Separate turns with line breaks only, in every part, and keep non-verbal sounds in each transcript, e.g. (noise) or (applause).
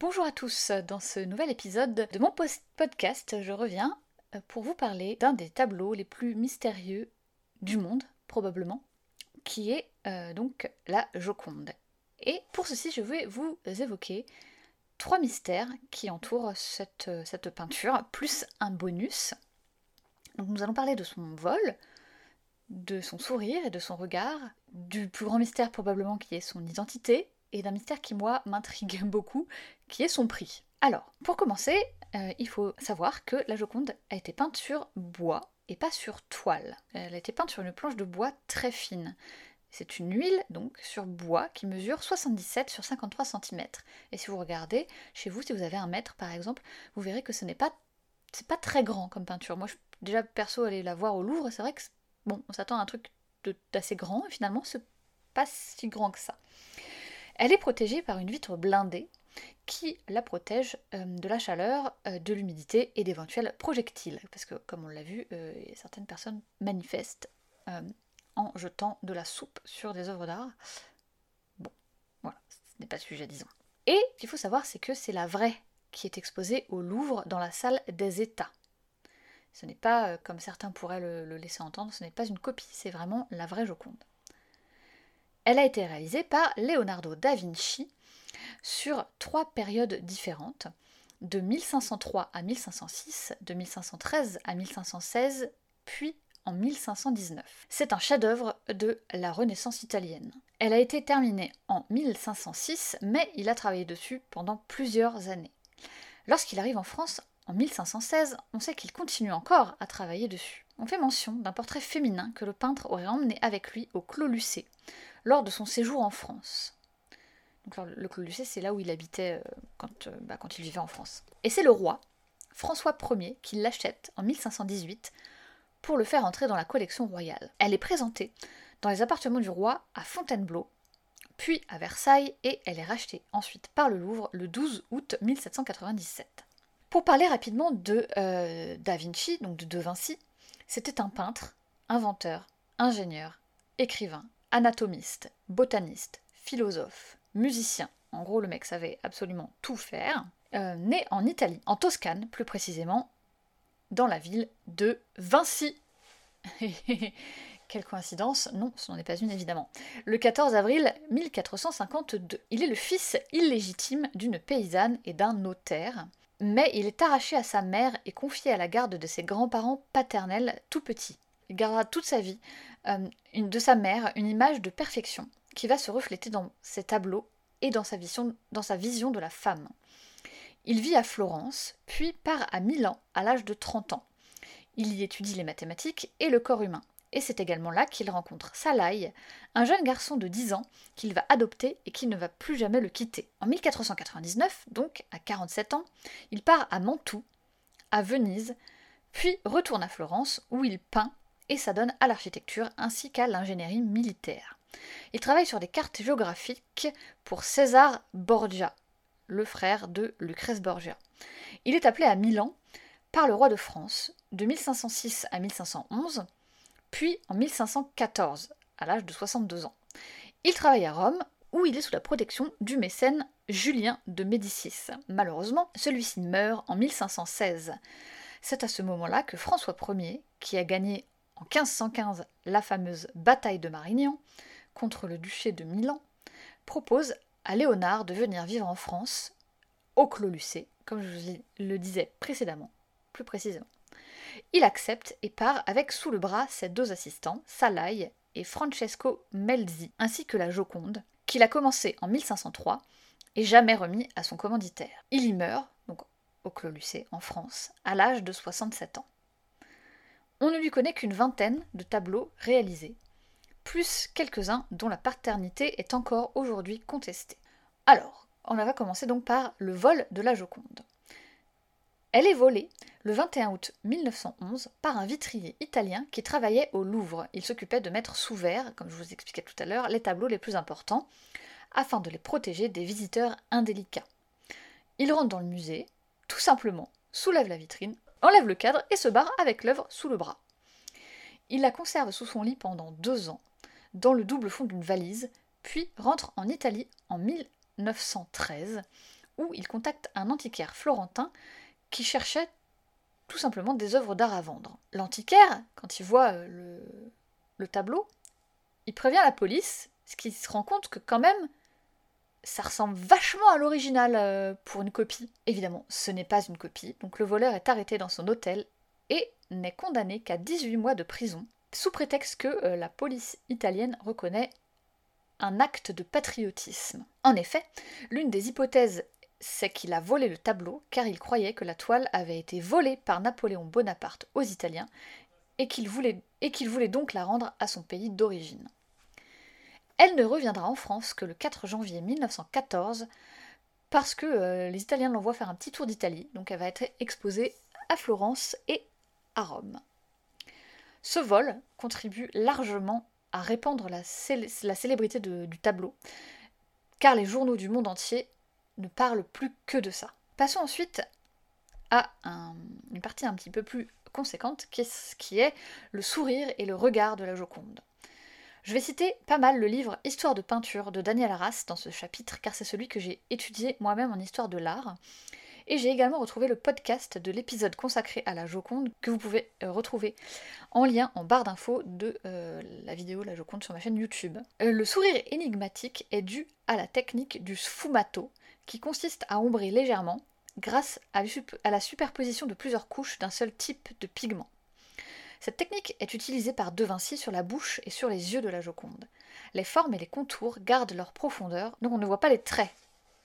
Bonjour à tous, dans ce nouvel épisode de mon podcast, je reviens euh, pour vous parler d'un des tableaux les plus mystérieux du monde, probablement, qui est euh, donc la Joconde. Et pour ceci, je vais vous évoquer trois mystères qui entourent cette, cette peinture, plus un bonus. Donc nous allons parler de son vol, de son sourire et de son regard, du plus grand mystère probablement qui est son identité, et d'un mystère qui, moi, m'intrigue (laughs) beaucoup, qui est son prix. Alors, pour commencer, euh, il faut savoir que la Joconde a été peinte sur bois et pas sur toile. Elle a été peinte sur une planche de bois très fine. C'est une huile donc sur bois qui mesure 77 sur 53 cm. Et si vous regardez chez vous, si vous avez un mètre par exemple, vous verrez que ce n'est pas c'est pas très grand comme peinture. Moi, déjà perso aller la voir au Louvre, c'est vrai que bon, on s'attend à un truc d'assez grand et finalement c'est pas si grand que ça. Elle est protégée par une vitre blindée qui la protège euh, de la chaleur, euh, de l'humidité et d'éventuels projectiles. Parce que, comme on l'a vu, euh, certaines personnes manifestent en jetant de la soupe sur des œuvres d'art. Bon, voilà, ce n'est pas le sujet, disons. Et ce qu'il faut savoir, c'est que c'est la vraie qui est exposée au Louvre dans la salle des États. Ce n'est pas, comme certains pourraient le laisser entendre, ce n'est pas une copie, c'est vraiment la vraie Joconde. Elle a été réalisée par Leonardo da Vinci sur trois périodes différentes, de 1503 à 1506, de 1513 à 1516, puis en 1519. C'est un chef-d'œuvre de la Renaissance italienne. Elle a été terminée en 1506, mais il a travaillé dessus pendant plusieurs années. Lorsqu'il arrive en France en 1516, on sait qu'il continue encore à travailler dessus. On fait mention d'un portrait féminin que le peintre aurait emmené avec lui au Clos Lucé, lors de son séjour en France. Le Clos Lucé, c'est là où il habitait euh, quand, euh, bah, quand il vivait en France. Et c'est le roi, François Ier, qui l'achète en 1518 pour le faire entrer dans la collection royale. Elle est présentée dans les appartements du roi à Fontainebleau, puis à Versailles, et elle est rachetée ensuite par le Louvre le 12 août 1797. Pour parler rapidement de euh, Da Vinci, donc de De Vinci, c'était un peintre, inventeur, ingénieur, écrivain, anatomiste, botaniste, philosophe, musicien. En gros, le mec savait absolument tout faire. Euh, né en Italie, en Toscane plus précisément, dans la ville de Vinci. (laughs) Quelle coïncidence Non, ce n'en est pas une évidemment. Le 14 avril 1452. Il est le fils illégitime d'une paysanne et d'un notaire, mais il est arraché à sa mère et confié à la garde de ses grands-parents paternels tout petit. Il gardera toute sa vie euh, de sa mère une image de perfection qui va se refléter dans ses tableaux et dans sa vision, dans sa vision de la femme. Il vit à Florence, puis part à Milan à l'âge de 30 ans. Il y étudie les mathématiques et le corps humain. Et c'est également là qu'il rencontre Salaï, un jeune garçon de 10 ans qu'il va adopter et qui ne va plus jamais le quitter. En 1499, donc à 47 ans, il part à Mantoue, à Venise, puis retourne à Florence où il peint et s'adonne à l'architecture ainsi qu'à l'ingénierie militaire. Il travaille sur des cartes géographiques pour César Borgia, le frère de Lucrèce Borgia. Il est appelé à Milan par le roi de France de 1506 à 1511, puis en 1514, à l'âge de 62 ans. Il travaille à Rome, où il est sous la protection du mécène Julien de Médicis. Malheureusement, celui-ci meurt en 1516. C'est à ce moment-là que François Ier, qui a gagné en 1515 la fameuse bataille de Marignan contre le duché de Milan, propose à Léonard de venir vivre en France, au Clos Lucé, comme je vous le disais précédemment, plus précisément. Il accepte et part avec sous le bras ses deux assistants, Salaï et Francesco Melzi, ainsi que la Joconde, qu'il a commencé en 1503 et jamais remis à son commanditaire. Il y meurt, donc au Clos Lucé, en France, à l'âge de 67 ans. On ne lui connaît qu'une vingtaine de tableaux réalisés, plus quelques-uns dont la paternité est encore aujourd'hui contestée. Alors, on va commencer donc par le vol de la Joconde. Elle est volée le 21 août 1911 par un vitrier italien qui travaillait au Louvre. Il s'occupait de mettre sous verre, comme je vous expliquais tout à l'heure, les tableaux les plus importants, afin de les protéger des visiteurs indélicats. Il rentre dans le musée, tout simplement, soulève la vitrine, enlève le cadre et se barre avec l'œuvre sous le bras. Il la conserve sous son lit pendant deux ans, dans le double fond d'une valise, puis rentre en Italie en 1913, où il contacte un antiquaire florentin qui cherchait tout simplement des œuvres d'art à vendre. L'antiquaire, quand il voit euh, le, le tableau, il prévient la police, ce qui se rend compte que quand même, ça ressemble vachement à l'original euh, pour une copie. Évidemment, ce n'est pas une copie, donc le voleur est arrêté dans son hôtel et n'est condamné qu'à 18 mois de prison, sous prétexte que euh, la police italienne reconnaît un acte de patriotisme. En effet, l'une des hypothèses c'est qu'il a volé le tableau car il croyait que la toile avait été volée par Napoléon Bonaparte aux Italiens et qu'il voulait, donc la rendre à son pays d'origine. Elle ne reviendra en France que le 4 janvier 1914 parce que euh, les Italiens l'envoient faire un petit tour d'Italie, donc elle va être exposée à Florence et à Rome. Ce vol contribue largement à répandre la, célébrité du tableau, car les journaux du monde entier ne parlent plus que de ça. Passons ensuite à une partie un petit peu plus conséquente, qui est, qui est le sourire et le regard de la Joconde. Je vais citer pas mal le livre Histoire de peinture de Daniel Arras dans ce chapitre, car c'est celui que j'ai étudié moi-même en histoire de l'art. Et j'ai également retrouvé le podcast de l'épisode consacré à la Joconde que vous pouvez euh, retrouver en lien en barre d'infos de euh, la vidéo La Joconde sur ma chaîne YouTube. Euh, le sourire énigmatique est dû à la technique du sfumato, qui consiste à ombrer légèrement grâce à la superposition de plusieurs couches d'un seul type de pigment. Cette technique est utilisée par De Vinci sur la bouche et sur les yeux de la Joconde. Les formes et les contours gardent leur profondeur, donc on ne voit pas les traits.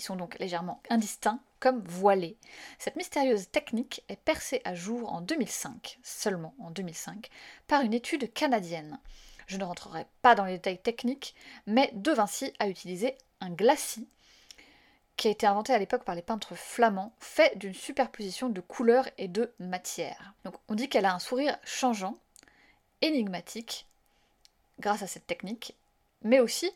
Sont donc légèrement indistincts, comme voilés. Cette mystérieuse technique est percée à jour en 2005, seulement en 2005, par une étude canadienne. Je ne rentrerai pas dans les détails techniques, mais De Vinci a utilisé un glacis qui a été inventé à l'époque par les peintres flamands, fait d'une superposition de couleurs et de matières. Donc on dit qu'elle a un sourire changeant, énigmatique, grâce à cette technique, mais aussi,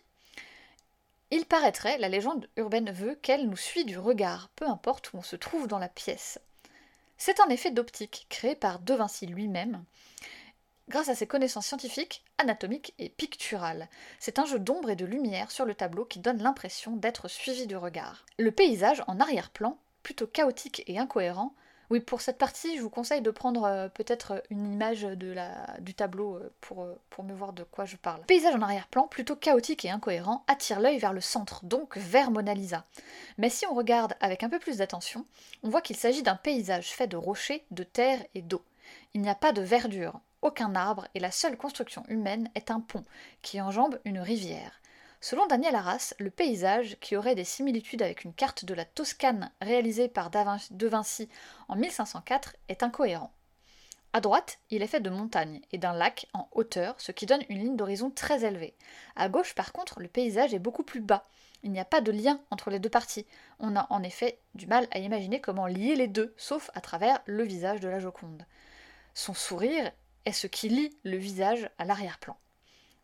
il paraîtrait, la légende urbaine veut qu'elle nous suit du regard, peu importe où on se trouve dans la pièce. C'est un effet d'optique créé par De Vinci lui-même, grâce à ses connaissances scientifiques, anatomiques et picturales. C'est un jeu d'ombre et de lumière sur le tableau qui donne l'impression d'être suivi du regard. Le paysage en arrière-plan, plutôt chaotique et incohérent, oui, pour cette partie, je vous conseille de prendre euh, peut-être une image du tableau euh, pour, euh, pour me voir de quoi je parle. Le paysage en arrière-plan, plutôt chaotique et incohérent, attire l'œil vers le centre, donc vers Mona Lisa. Mais si on regarde avec un peu plus d'attention, on voit qu'il s'agit d'un paysage fait de rochers, de terre et d'eau. Il n'y a pas de verdure, aucun arbre et la seule construction humaine est un pont qui enjambe une rivière. Selon Daniel Arras, le paysage, qui aurait des similitudes avec une carte de la Toscane réalisée par De Vinci en 1504, est incohérent. À droite, il est fait de montagnes et d'un lac en hauteur, ce qui donne une ligne d'horizon très élevée. À gauche, par contre, le paysage est beaucoup plus bas. Il n'y a pas de lien entre les deux parties. On a en effet du mal à imaginer comment lier les deux, sauf à travers le visage de la Joconde. Son sourire est ce qui lie le visage à l'arrière-plan.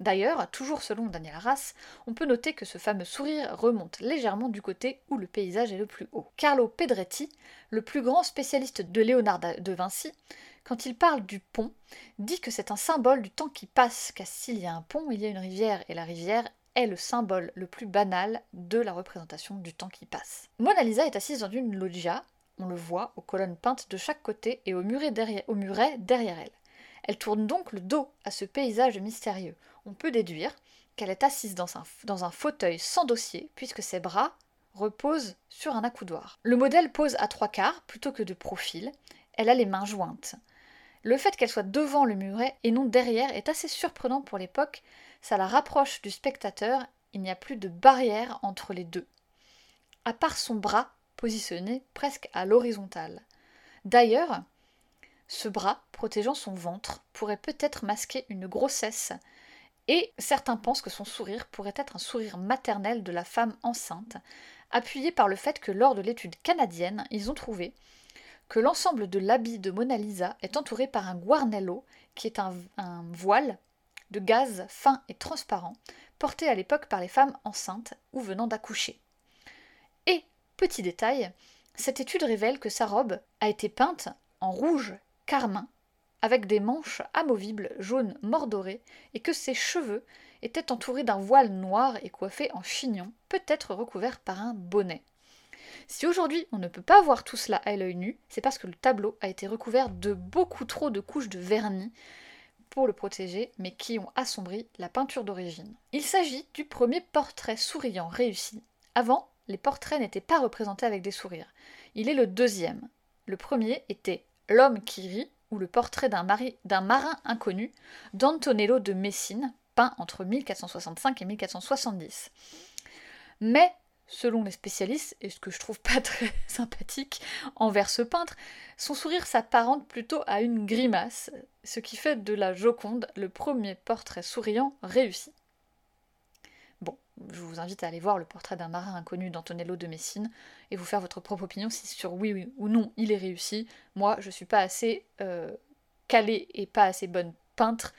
D'ailleurs, toujours selon Daniel Arras, on peut noter que ce fameux sourire remonte légèrement du côté où le paysage est le plus haut. Carlo Pedretti, le plus grand spécialiste de Léonard de Vinci, quand il parle du pont, dit que c'est un symbole du temps qui passe, car s'il y a un pont, il y a une rivière, et la rivière est le symbole le plus banal de la représentation du temps qui passe. Mona Lisa est assise dans une loggia, on le voit, aux colonnes peintes de chaque côté et au muret derrière, elle. Elle tourne donc le dos à ce paysage mystérieux. On peut déduire qu'elle est assise dans un, dans un fauteuil sans dossier, puisque ses bras reposent sur un accoudoir. Le modèle pose à trois quarts plutôt que de profil. Elle a les mains jointes. Le fait qu'elle soit devant le muret et non derrière est assez surprenant pour l'époque. Ça la rapproche du spectateur. Il n'y a plus de barrière entre les deux. À part son bras positionné presque à l'horizontale. D'ailleurs, ce bras, protégeant son ventre, pourrait peut-être masquer une grossesse, et certains pensent que son sourire pourrait être un sourire maternel de la femme enceinte, appuyé par le fait que lors de l'étude canadienne, ils ont trouvé que l'ensemble de l'habit de Mona Lisa est entouré par un guarnello, qui est un, voile de gaz fin et transparent, porté à l'époque par les femmes enceintes ou venant d'accoucher. Et, petit détail, cette étude révèle que sa robe a été peinte en rouge carmin, avec des manches amovibles jaunes mordorées, et que ses cheveux étaient entourés d'un voile noir et coiffés en chignon, peut-être recouvert par un bonnet. Si aujourd'hui on ne peut pas voir tout cela à l'œil nu, c'est parce que le tableau a été recouvert de beaucoup trop de couches de vernis pour le protéger, mais qui ont assombri la peinture d'origine. Il s'agit du premier portrait souriant réussi. Avant, les portraits n'étaient pas représentés avec des sourires. Il est le deuxième. Le premier était L'homme qui rit, ou le portrait d'un, marin inconnu d'Antonello de Messine, peint entre 1465 et 1470. Mais selon les spécialistes, et ce que je trouve pas (laughs) très sympathique envers ce peintre, son sourire s'apparente plutôt à une grimace, ce qui fait de la Joconde le premier portrait souriant réussi. Je vous invite à aller voir le portrait d'un marin inconnu d'Antonello de Messine et vous faire votre propre opinion si sur oui, oui ou non il est réussi. Moi, je suis pas assez euh, calée et pas assez bonne peintre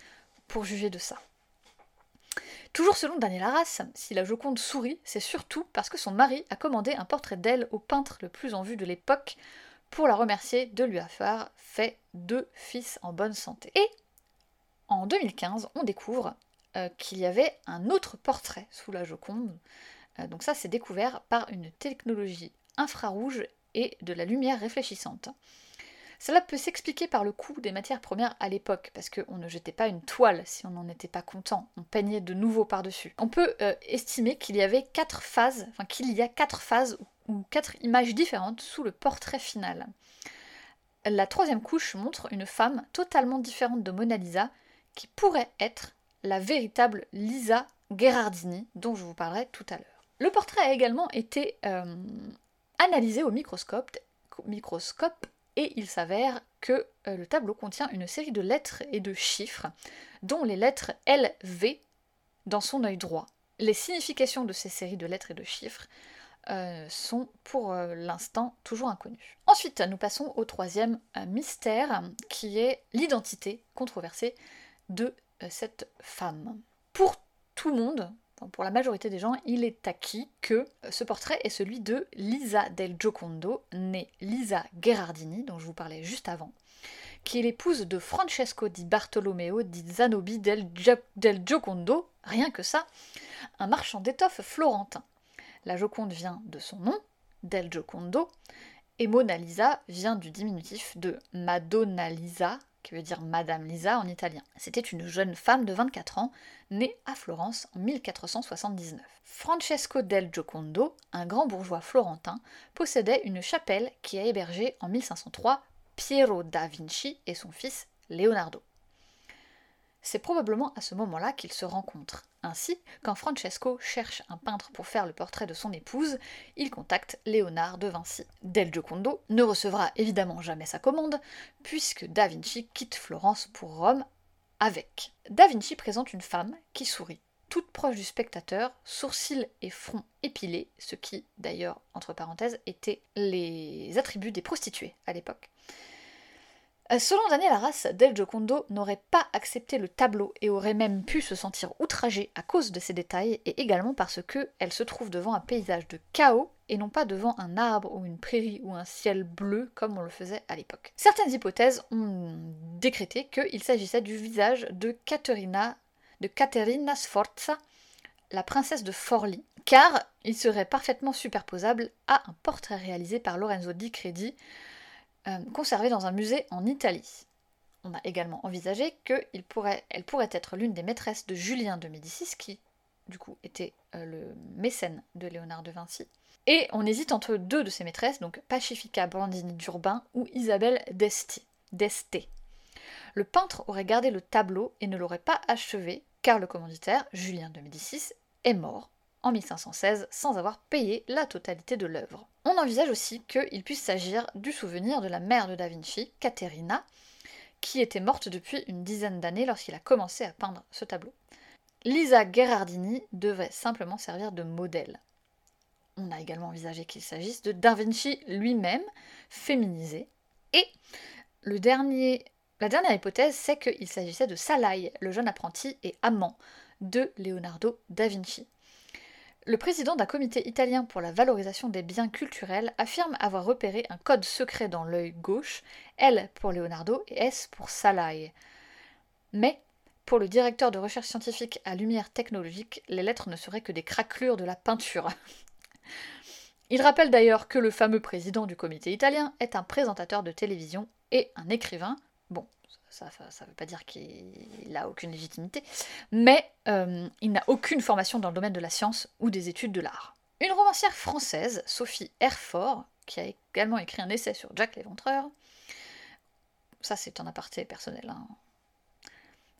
pour juger de ça. Toujours selon Daniel Arras, si la Joconde sourit, c'est surtout parce que son mari a commandé un portrait d'elle au peintre le plus en vue de l'époque pour la remercier de lui avoir fait deux fils en bonne santé. Et en 2015, on découvre euh, qu'il y avait un autre portrait sous la Joconde. Euh, donc ça, c'est découvert par une technologie infrarouge et de la lumière réfléchissante. Cela peut s'expliquer par le coût des matières premières à l'époque, parce qu'on ne jetait pas une toile si on n'en était pas content, on peignait de nouveau par-dessus. On peut euh, estimer qu'il y avait quatre phases, enfin qu'il y a quatre phases ou quatre images différentes sous le portrait final. La troisième couche montre une femme totalement différente de Mona Lisa, qui pourrait être la véritable Lisa Gherardini, dont je vous parlerai tout à l'heure. Le portrait a également été euh, analysé au microscope, et il s'avère que euh, le tableau contient une série de lettres et de chiffres, dont les lettres LV dans son œil droit. Les significations de ces séries de lettres et de chiffres euh, sont pour l'instant toujours inconnues. Ensuite, nous passons au troisième mystère, qui est l'identité controversée de cette femme. Pour tout le monde, pour la majorité des gens, il est acquis que ce portrait est celui de Lisa del Giocondo, née Lisa Gherardini, dont je vous parlais juste avant, qui est l'épouse de Francesco di Bartolomeo di Zanobi del, del Giocondo, rien que ça, un marchand d'étoffes florentin. La Joconde vient de son nom, del Giocondo, et Mona Lisa vient du diminutif de Madonna Lisa, qui veut dire Madame Lisa en italien. C'était une jeune femme de 24 ans, née à Florence en 1479. Francesco del Giocondo, un grand bourgeois florentin, possédait une chapelle qui a hébergé en 1503 Piero da Vinci et son fils Leonardo. C'est probablement à ce moment-là qu'ils se rencontrent. Ainsi, quand Francesco cherche un peintre pour faire le portrait de son épouse, il contacte Léonard de Vinci. Del Giocondo ne recevra évidemment jamais sa commande, puisque Da Vinci quitte Florence pour Rome avec. Da Vinci présente une femme qui sourit, toute proche du spectateur, sourcils et front épilés, ce qui, d'ailleurs, entre parenthèses, étaient les attributs des prostituées à l'époque. Euh, selon Daniel Arras, Del Giocondo n'aurait pas accepté le tableau et aurait même pu se sentir outragée à cause de ces détails et également parce que elle se trouve devant un paysage de chaos et non pas devant un arbre ou une prairie ou un ciel bleu comme on le faisait à l'époque. Certaines hypothèses ont décrété qu'il s'agissait du visage de Caterina, de Caterina Sforza, la princesse de Forli, car il serait parfaitement superposable à un portrait réalisé par Lorenzo Di Credi euh, conservée dans un musée en Italie. On a également envisagé qu'elle pourrait, être l'une des maîtresses de Julien de Médicis, qui du coup était euh, le mécène de Léonard de Vinci. Et on hésite entre deux de ses maîtresses, donc Pacifica Brandini d'Urbain ou Isabelle d'Este. Le peintre aurait gardé le tableau et ne l'aurait pas achevé, car le commanditaire, Julien de Médicis, est mort en 1516 sans avoir payé la totalité de l'œuvre. On envisage aussi qu'il puisse s'agir du souvenir de la mère de Da Vinci, Caterina, qui était morte depuis une dizaine d'années lorsqu'il a commencé à peindre ce tableau. Lisa Gherardini devait simplement servir de modèle. On a également envisagé qu'il s'agisse de Da Vinci lui-même, féminisé. Et le dernier, la dernière hypothèse, c'est qu'il s'agissait de Salai, le jeune apprenti et amant de Leonardo da Vinci. Le président d'un comité italien pour la valorisation des biens culturels affirme avoir repéré un code secret dans l'œil gauche, L pour Leonardo et S pour Salai. Mais, pour le directeur de recherche scientifique à lumière technologique, les lettres ne seraient que des craquelures de la peinture. (laughs) Il rappelle d'ailleurs que le fameux président du comité italien est un présentateur de télévision et un écrivain. Bon, ça ne veut pas dire qu'il n'a aucune légitimité, mais euh, il n'a aucune formation dans le domaine de la science ou des études de l'art. Une romancière française, Sophie Herford, qui a également écrit un essai sur Jack l'Éventreur, ça c'est un aparté personnel, hein,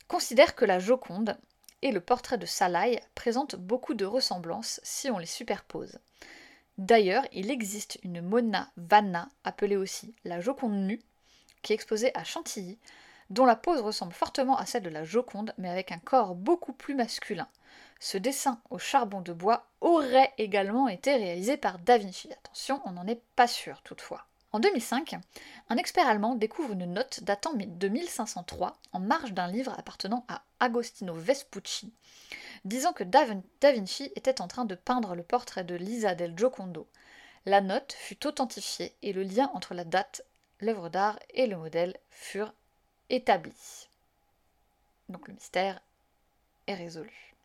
considère que la Joconde et le portrait de Salaï présentent beaucoup de ressemblances si on les superpose. D'ailleurs, il existe une Mona Vanna, appelée aussi la Joconde nue, qui est exposée à Chantilly, dont la pose ressemble fortement à celle de la Joconde, mais avec un corps beaucoup plus masculin. Ce dessin au charbon de bois aurait également été réalisé par Da Vinci. Attention, on n'en est pas sûr toutefois. En 2005, un expert allemand découvre une note datant de 1503 en marge d'un livre appartenant à Agostino Vespucci, disant que Da Vinci était en train de peindre le portrait de Lisa del Giocondo. La note fut authentifiée et le lien entre la date, l'œuvre d'art et le modèle furent établis. Donc le mystère est résolu.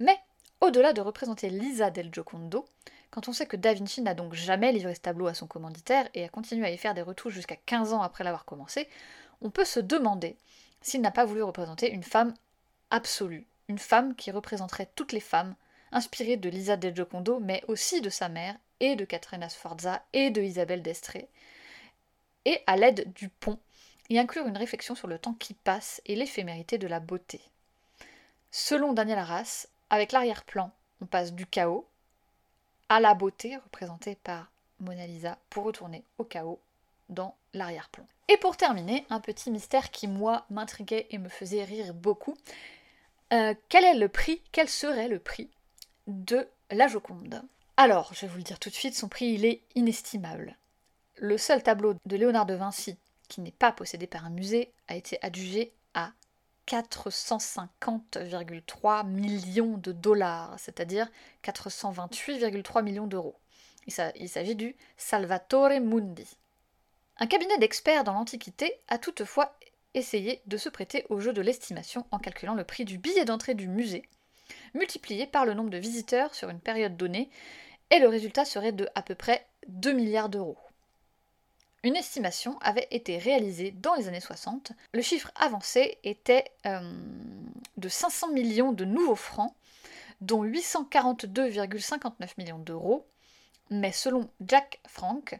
Mais, au-delà de représenter Lisa del Giocondo, quand on sait que Da Vinci n'a donc jamais livré ce tableau à son commanditaire et a continué à y faire des retouches jusqu'à 15 ans après l'avoir commencé, on peut se demander s'il n'a pas voulu représenter une femme absolue, une femme qui représenterait toutes les femmes, inspirée de Lisa del Giocondo, mais aussi de sa mère, et de Caterina Sforza, et de Isabelle d'Estrée, et à l'aide du pont, y inclure une réflexion sur le temps qui passe et l'éphémérité de la beauté. Selon Daniel Arras, avec l'arrière-plan, on passe du chaos à la beauté représentée par Mona Lisa pour retourner au chaos dans l'arrière-plan. Et pour terminer, un petit mystère qui moi m'intriguait et me faisait rire beaucoup. Euh, quel est le prix, quel serait le prix de la Joconde? Alors, je vais vous le dire tout de suite, son prix il est inestimable. Le seul tableau de Léonard de Vinci qui n'est pas possédé par un musée a été adjugé à 450,3 millions de dollars, c'est-à-dire 428,3 millions d'euros. Il s'agit du Salvatore Mundi. Un cabinet d'experts dans l'Antiquité a toutefois essayé de se prêter au jeu de l'estimation en calculant le prix du billet d'entrée du musée, multiplié par le nombre de visiteurs sur une période donnée, et le résultat serait de à peu près 2 milliards d'euros. Une estimation avait été réalisée dans les années 60. Le chiffre avancé était euh, de 500 millions de nouveaux francs, dont 842,59 millions d'euros. Mais selon Jack Frank,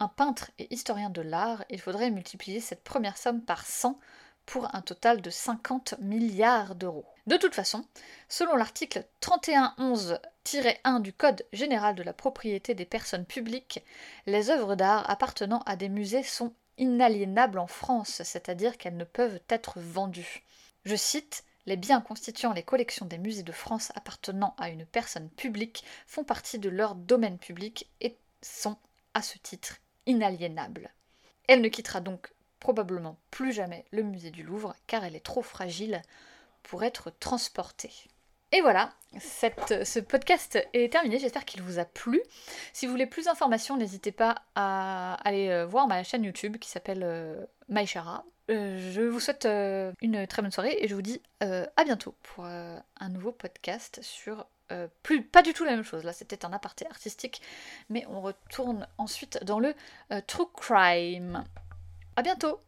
un peintre et historien de l'art, il faudrait multiplier cette première somme par 100 pour un total de 50 milliards d'euros. De toute façon, selon l'article 3111-1 du Code général de la propriété des personnes publiques, les œuvres d'art appartenant à des musées sont inaliénables en France, c'est-à-dire qu'elles ne peuvent être vendues. Je cite les biens constituant les collections des musées de France appartenant à une personne publique font partie de leur domaine public et sont, à ce titre, inaliénables. Elle ne quittera donc probablement plus jamais le musée du Louvre car elle est trop fragile pour être transportée. Et voilà, ce podcast est terminé, j'espère qu'il vous a plu. Si vous voulez plus d'informations, n'hésitez pas à aller euh, voir ma chaîne YouTube qui s'appelle euh, Maïchara. Euh, je vous souhaite une très bonne soirée et je vous dis à bientôt pour un nouveau podcast sur plus, pas du tout la même chose. Là, c'était un aparté artistique, mais on retourne ensuite dans le true crime. À bientôt